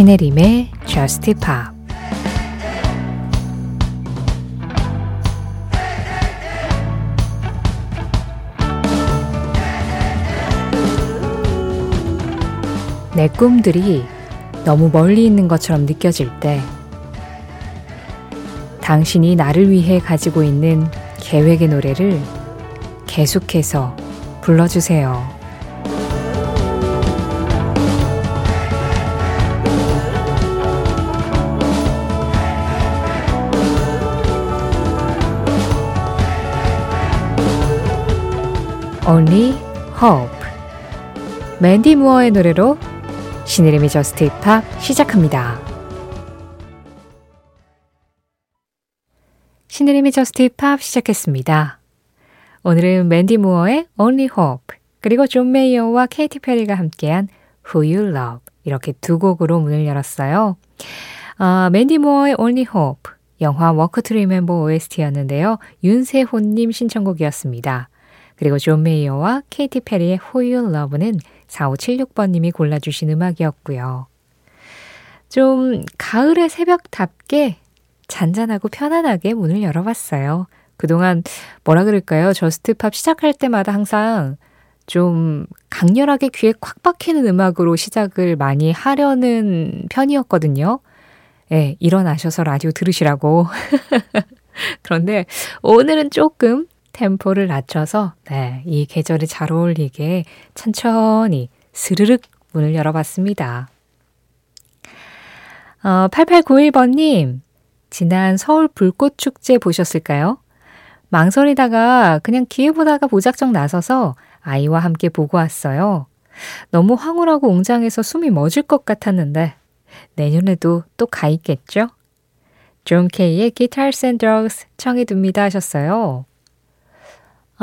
신혜림의 Just 내 꿈들이 너무 멀리 있는 것처럼 느껴질 때 당신이 나를 위해 가지고 있는 계획의 노래를 계속해서 불러주세요. Only Hope 맨디 무어의 노래로 신혜림의 Just Pop 시작합니다. 신혜림의 Just Pop 시작했습니다. 오늘은 맨디 무어의 Only Hope 그리고 존 메이어와 케이티 페리가 함께한 Who You Love 이렇게 두 곡으로 문을 열었어요. 아, 맨디 무어의 Only Hope 영화 Walk to Remember OST였는데요. 윤세호님 신청곡이었습니다. 그리고 존 메이어와 케이티 페리의 Who You Love는 4576번님이 골라주신 음악이었고요. 좀 가을의 새벽답게 잔잔하고 편안하게 문을 열어봤어요. 그동안 뭐라 그럴까요? Just Pop 시작할 때마다 항상 좀 강렬하게 귀에 콱 박히는 음악으로 시작을 많이 하려는 편이었거든요. 예, 네, 일어나셔서 라디오 들으시라고. 그런데 오늘은 조금 템포를 낮춰서 네, 이 계절에 잘 어울리게 천천히 스르륵 문을 열어봤습니다. 어, 8891번님, 지난 서울 불꽃축제 보셨을까요? 망설이다가 그냥 기회 보다가 보작정 나서서 아이와 함께 보고 왔어요. 너무 황홀하고 웅장해서 숨이 멎을 것 같았는데 내년에도 또 가 있겠죠? 존 케이의 Guitars and Drugs 청해 둡니다 하셨어요.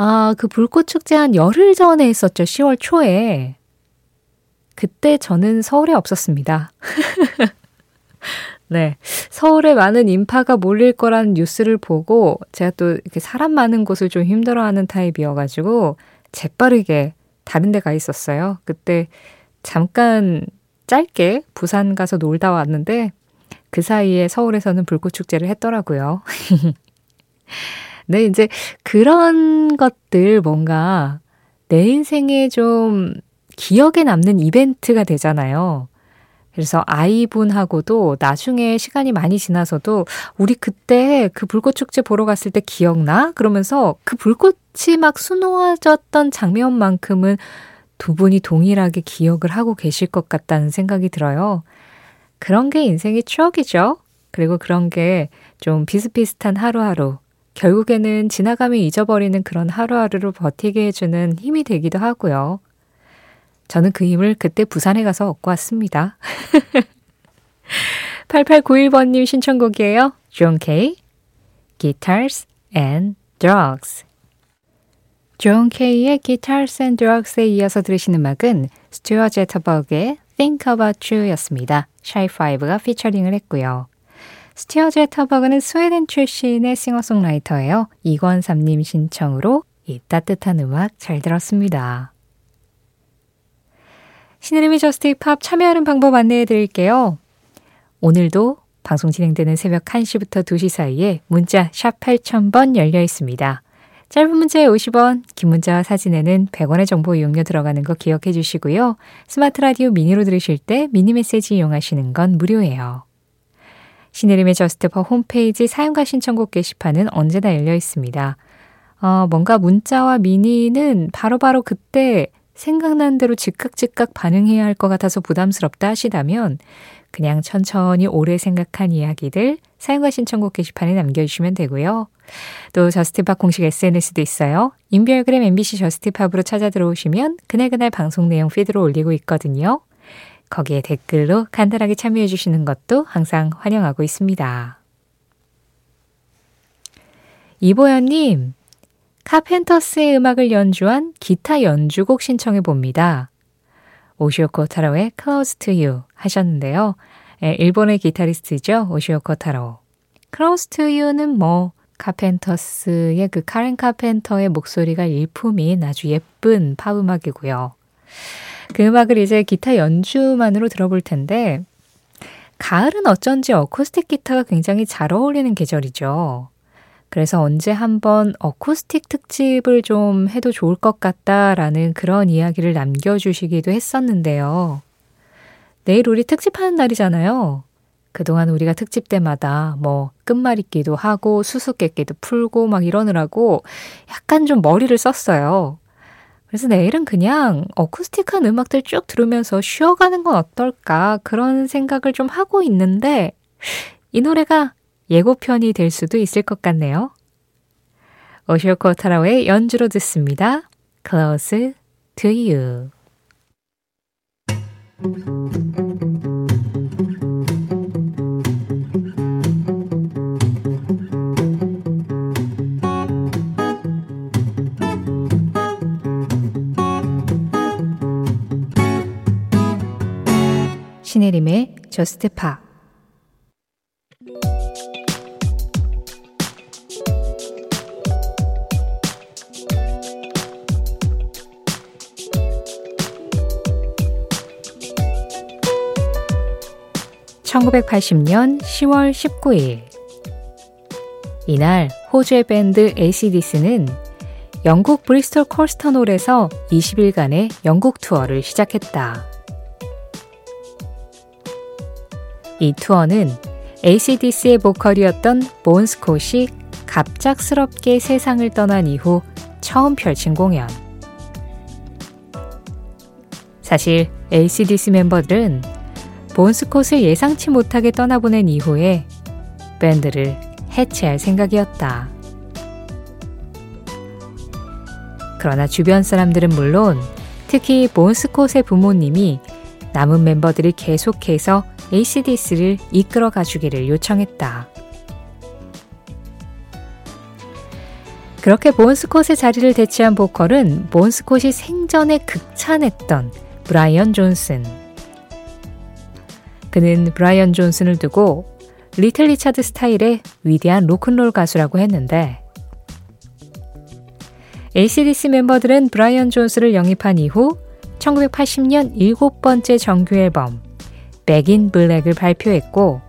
아, 그 불꽃 축제 한 열흘 전에 했었죠. 10월 초에. 그때 저는 서울에 없었습니다. 네. 서울에 많은 인파가 몰릴 거라는 뉴스를 보고 제가 또 이렇게 사람 많은 곳을 좀 힘들어하는 타입이어가지고 재빠르게 다른 데 가 있었어요. 그때 잠깐 짧게 부산 가서 놀다 왔는데 그 사이에 서울에서는 불꽃축제를 했더라고요. 네, 이제 그런 것들 뭔가 내 인생에 좀 기억에 남는 이벤트가 되잖아요. 그래서 아이분하고도 나중에 시간이 많이 지나서도 우리 그때 그 불꽃축제 보러 갔을 때 기억나? 그러면서 그 불꽃이 막 수놓아졌던 장면만큼은 두 분이 동일하게 기억을 하고 계실 것 같다는 생각이 들어요. 그런 게 인생의 추억이죠. 그리고 그런 게 좀 비슷비슷한 하루하루 결국에는 지나가면 잊어버리는 그런 하루하루를 버티게 해주는 힘이 되기도 하고요. 저는 그 힘을 그때 부산에 가서 얻고 왔습니다. 8891번님 신청곡이에요. 존 케이, Guitars and Drugs. 존 케이의 Guitars and Drugs에 이어서 들으신 음악은 스튜어 제터버그의 Think About You 였습니다. 샤이5가 피처링을 했고요. 스티어제 터버그는 스웨덴 출신의 싱어송라이터예요. 이권삼님 신청으로 이 따뜻한 음악 잘 들었습니다. 신혜림의 Just Pop 참여하는 방법 안내해 드릴게요. 오늘도 방송 진행되는 새벽 1시부터 2시 사이에 문자 샵 8000번 열려 있습니다. 짧은 문자에 50원, 긴 문자와 사진에는 100원의 정보 이용료 들어가는 거 기억해 주시고요. 스마트 라디오 미니로 들으실 때 미니 메시지 이용하시는 건 무료예요. 신혜림의 Just Pop 홈페이지 사연과 신청곡 게시판은 언제나 열려 있습니다. 어, 뭔가 문자와 미니는 바로바로 바로 그때 생각난 대로 즉각 즉각 반응해야 할 것 같아서 부담스럽다 하시다면 그냥 천천히 오래 생각한 이야기들 사연과 신청곡 게시판에 남겨주시면 되고요. 또 저스티팝 공식 SNS도 있어요. 인별그램 MBC 저스티팝으로 찾아 들어오시면 그날그날 방송 내용 피드로 올리고 있거든요. 거기에 댓글로 간단하게 참여해 주시는 것도 항상 환영하고 있습니다. 이보연님, 카펜터스의 음악을 연주한 기타 연주곡 신청해 봅니다. 오시오코 타로의 Close to You 하셨는데요. 예, 일본의 기타리스트죠. 오시오코 타로. Close to You는 뭐 카펜터스의 그 카렌 카펜터의 목소리가 일품인 아주 예쁜 팝음악이고요. 그 음악을 이제 기타 연주만으로 들어볼 텐데, 가을은 어쩐지 어쿠스틱 기타가 굉장히 잘 어울리는 계절이죠. 그래서 언제 한번 어쿠스틱 특집을 좀 해도 좋을 것 같다라는 그런 이야기를 남겨주시기도 했었는데요. 내일 우리 특집하는 날이잖아요. 그동안 우리가 특집 때마다 뭐 끝말잇기도 하고 수수께끼도 풀고 막 이러느라고 약간 좀 머리를 썼어요. 그래서 내일은 그냥 어쿠스틱한 음악들 쭉 들으면서 쉬어가는 건 어떨까 그런 생각을 좀 하고 있는데 이 노래가 예고편이 될 수도 있을 것 같네요. 오쇼코 타라오의 연주로 듣습니다. Close to You. 저스트 파 (1980년 10월 19일) 이날 호주의 밴드 ACDC는 영국 브리스톨 콜스턴홀에서 20일간의 영국 투어를 시작했다. 이 투어는 ACDC의 보컬이었던 본 스콧이 갑작스럽게 세상을 떠난 이후 처음 펼친 공연. 사실 ACDC 멤버들은 본 스콧을 예상치 못하게 떠나보낸 이후에 밴드를 해체할 생각이었다. 그러나 주변 사람들은 물론 특히 본 스콧의 부모님이 남은 멤버들이 계속해서 ACDC를 이끌어 가주기를 요청했다. 그렇게 본스콧의 자리를 대체한 보컬은 본스콧이 생전에 극찬했던 브라이언 존슨. 그는 브라이언 존슨을 두고 리틀 리차드 스타일의 위대한 로큰롤 가수라고 했는데 ACDC 멤버들은 브라이언 존슨을 영입한 이후 1980년 일곱 번째 정규 앨범 Back in Black을 발표했고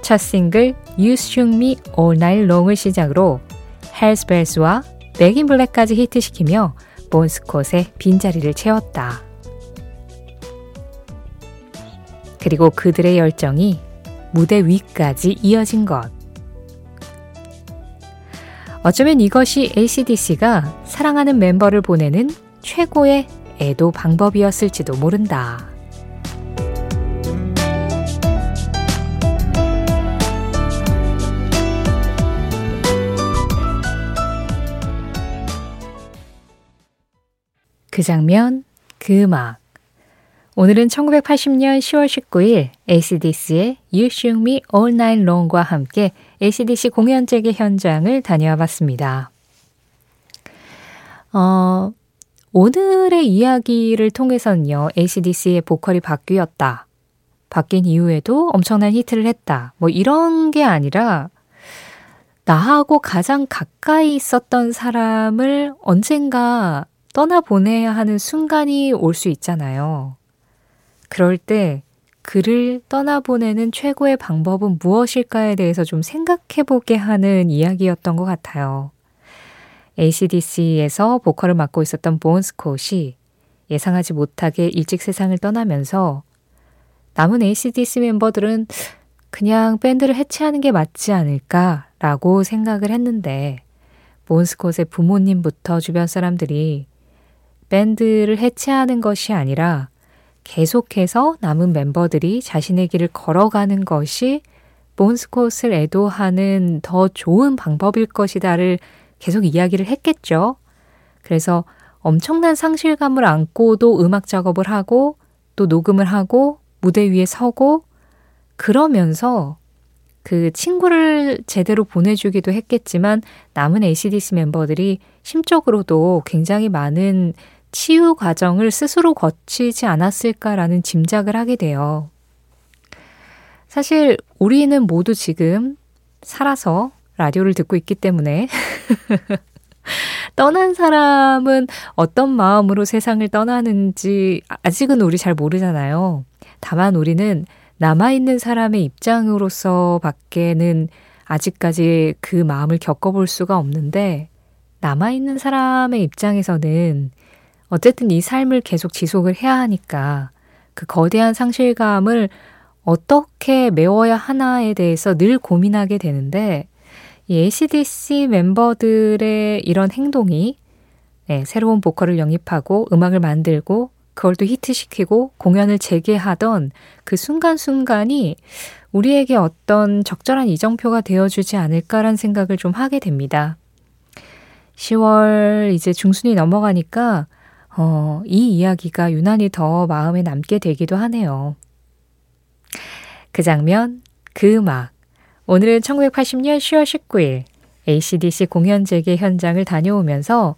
첫 싱글 You Shook Me All Night Long을 시작으로 헬스벨스와 백인 블랙까지 히트시키며 본스콧의 빈자리를 채웠다. 그리고 그들의 열정이 무대 위까지 이어진 것. 어쩌면 이것이 ACDC가 사랑하는 멤버를 보내는 최고의 애도 방법이었을지도 모른다. 그 장면, 그 음악. 오늘은 1980년 10월 19일 ACDC의 You Shook Me All Night Long과 함께 ACDC 공연 재개 현장을 다녀와 봤습니다. 어, 오늘의 이야기를 통해서는요, ACDC의 보컬이 바뀌었다. 바뀐 이후에도 엄청난 히트를 했다. 뭐 이런 게 아니라, 나하고 가장 가까이 있었던 사람을 언젠가 떠나보내야 하는 순간이 올 수 있잖아요. 그럴 때 그를 떠나보내는 최고의 방법은 무엇일까에 대해서 좀 생각해 보게 하는 이야기였던 것 같아요. ACDC에서 보컬을 맡고 있었던 본 스콧이 예상하지 못하게 일찍 세상을 떠나면서 남은 ACDC 멤버들은 그냥 밴드를 해체하는 게 맞지 않을까라고 생각을 했는데 본 스콧의 부모님부터 주변 사람들이 밴드를 해체하는 것이 아니라 계속해서 남은 멤버들이 자신의 길을 걸어가는 것이 몬스콧을 애도하는 더 좋은 방법일 것이다를 계속 이야기를 했겠죠. 그래서 엄청난 상실감을 안고도 음악 작업을 하고 또 녹음을 하고 무대 위에 서고 그러면서 그 친구를 제대로 보내주기도 했겠지만 남은 ACDC 멤버들이 심적으로도 굉장히 많은 치유 과정을 스스로 거치지 않았을까라는 짐작을 하게 돼요. 사실 우리는 모두 지금 살아서 라디오를 듣고 있기 때문에 떠난 사람은 어떤 마음으로 세상을 떠나는지 아직은 우리 잘 모르잖아요. 다만 우리는 남아있는 사람의 입장으로서 밖에는 아직까지 그 마음을 겪어볼 수가 없는데, 남아있는 사람의 입장에서는 어쨌든 이 삶을 계속 지속을 해야 하니까 그 거대한 상실감을 어떻게 메워야 하나에 대해서 늘 고민하게 되는데, 이 ACDC 멤버들의 이런 행동이 네, 새로운 보컬을 영입하고 음악을 만들고 그걸 또 히트시키고 공연을 재개하던 그 순간순간이 우리에게 어떤 적절한 이정표가 되어주지 않을까란 생각을 좀 하게 됩니다. 10월 이제 중순이 넘어가니까 어, 이 이야기가 유난히 더 마음에 남게 되기도 하네요. 그 장면, 그 음악. 오늘은 1980년 10월 19일 ACDC 공연 재개 현장을 다녀오면서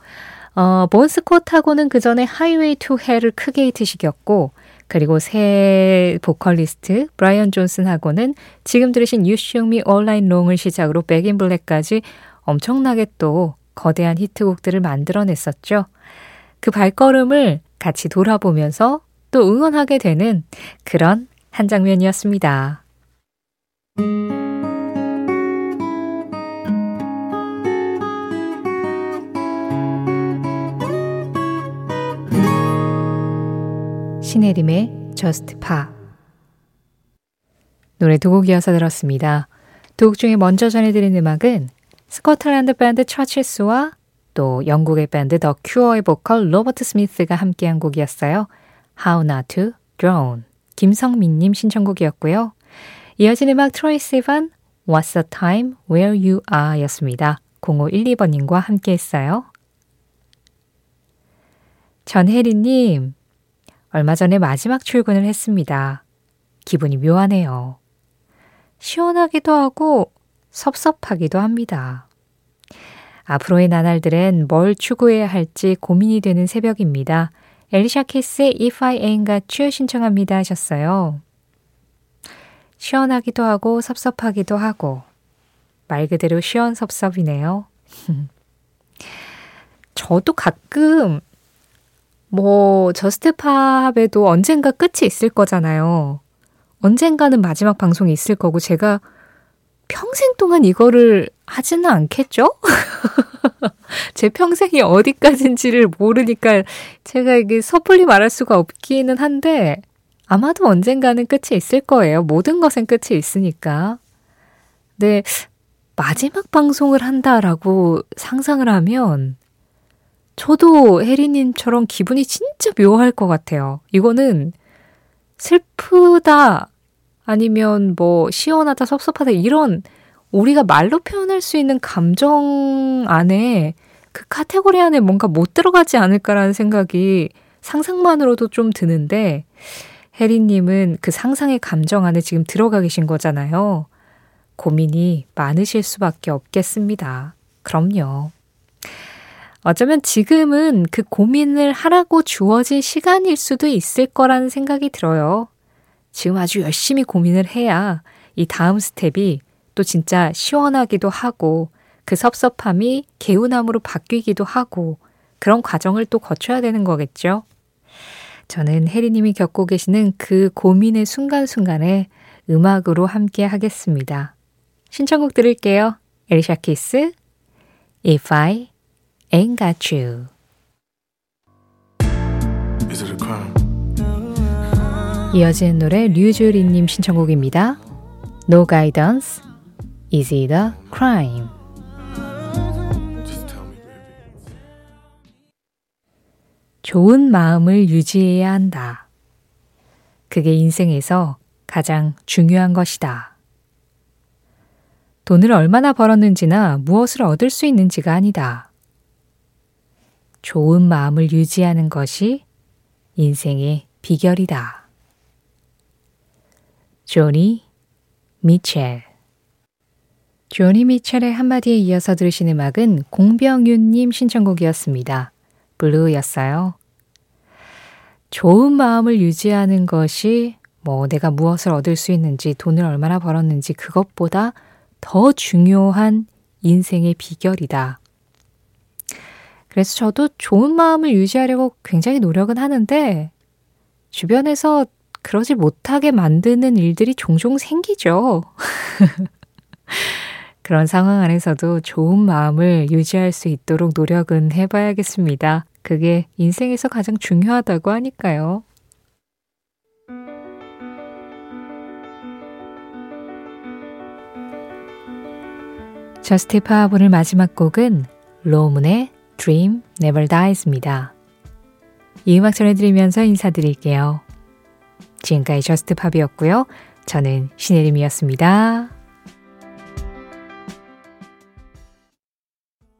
어, 본 스콧하고는 그 전에 Highway to Hell을 크게 히트시켰고 그리고 새 보컬리스트 브라이언 존슨하고는 지금 들으신 You Show Me All Night Long을 시작으로 백인 블랙까지 엄청나게 또 거대한 히트곡들을 만들어냈었죠. 그 발걸음을 같이 돌아보면서 또 응원하게 되는 그런 한 장면이었습니다. 신혜림의 Just Pop 노래 두 곡 이어서 들었습니다. 두 곡 중에 먼저 전해드린 음악은 스코틀랜드 밴드 처치스와 또 영국의 밴드 더 큐어의 보컬 로버트 스미스가 함께한 곡이었어요. How Not to Drown 김성민님 신청곡이었고요. 이어진 음악 트로이 시반 What's the Time Where You Are 였습니다. 0512번님과 함께 했어요. 전혜리님, 얼마 전에 마지막 출근을 했습니다. 기분이 묘하네요. 시원하기도 하고 섭섭하기도 합니다. 앞으로의 나날들엔 뭘 추구해야 할지 고민이 되는 새벽입니다. 엘리샤 키스의 If I Ain't Got You 신청합니다 하셨어요. 시원하기도 하고 섭섭하기도 하고 말 그대로 시원섭섭이네요. 저도 가끔 뭐 저스트팝에도 언젠가 끝이 있을 거잖아요. 언젠가는 마지막 방송이 있을 거고 제가 평생 동안 이거를 하지는 않겠죠? 제 평생이 어디까지인지를 모르니까 제가 이게 섣불리 말할 수가 없기는 한데 아마도 언젠가는 끝이 있을 거예요. 모든 것엔 끝이 있으니까. 네, 마지막 방송을 한다라고 상상을 하면 저도 혜리님처럼 기분이 진짜 묘할 것 같아요. 이거는 슬프다, 아니면 뭐 시원하다, 섭섭하다, 이런 우리가 말로 표현할 수 있는 감정 안에 그 카테고리 안에 뭔가 못 들어가지 않을까라는 생각이 상상만으로도 좀 드는데, 혜리님은 그 상상의 감정 안에 지금 들어가 계신 거잖아요. 고민이 많으실 수밖에 없겠습니다. 그럼요. 어쩌면 지금은 그 고민을 하라고 주어진 시간일 수도 있을 거라는 생각이 들어요. 지금 아주 열심히 고민을 해야 이 다음 스텝이 또 진짜 시원하기도 하고 그 섭섭함이 개운함으로 바뀌기도 하고 그런 과정을 또 거쳐야 되는 거겠죠. 저는 혜리님이 겪고 계시는 그 고민의 순간순간에 음악으로 함께 하겠습니다. 신청곡 들을게요. 에리샤 키스, If I Ain't Got You. 이어지는 노래 류주리님 신청곡입니다. No Guidance, Is It a Crime? 좋은 마음을 유지해야 한다. 그게 인생에서 가장 중요한 것이다. 돈을 얼마나 벌었는지나 무엇을 얻을 수 있는지가 아니다. 좋은 마음을 유지하는 것이 인생의 비결이다. 조니 미첼 조니 미첼의 한마디에 이어서 들으신 음악은 공병윤님 신청곡이었습니다. 블루였어요. 좋은 마음을 유지하는 것이 뭐 내가 무엇을 얻을 수 있는지 돈을 얼마나 벌었는지 그것보다 더 중요한 인생의 비결이다. 그래서 저도 좋은 마음을 유지하려고 굉장히 노력은 하는데, 주변에서 그러지 못하게 만드는 일들이 종종 생기죠. 그런 상황 안에서도 좋은 마음을 유지할 수 있도록 노력은 해봐야겠습니다. 그게 인생에서 가장 중요하다고 하니까요. Just Pop 오늘의 마지막 곡은 로문의 Dream Never Dies입니다. 이 음악 전해드리면서 인사드릴게요. 지금까지 Just Pop이었고요. 저는 신혜림이었습니다.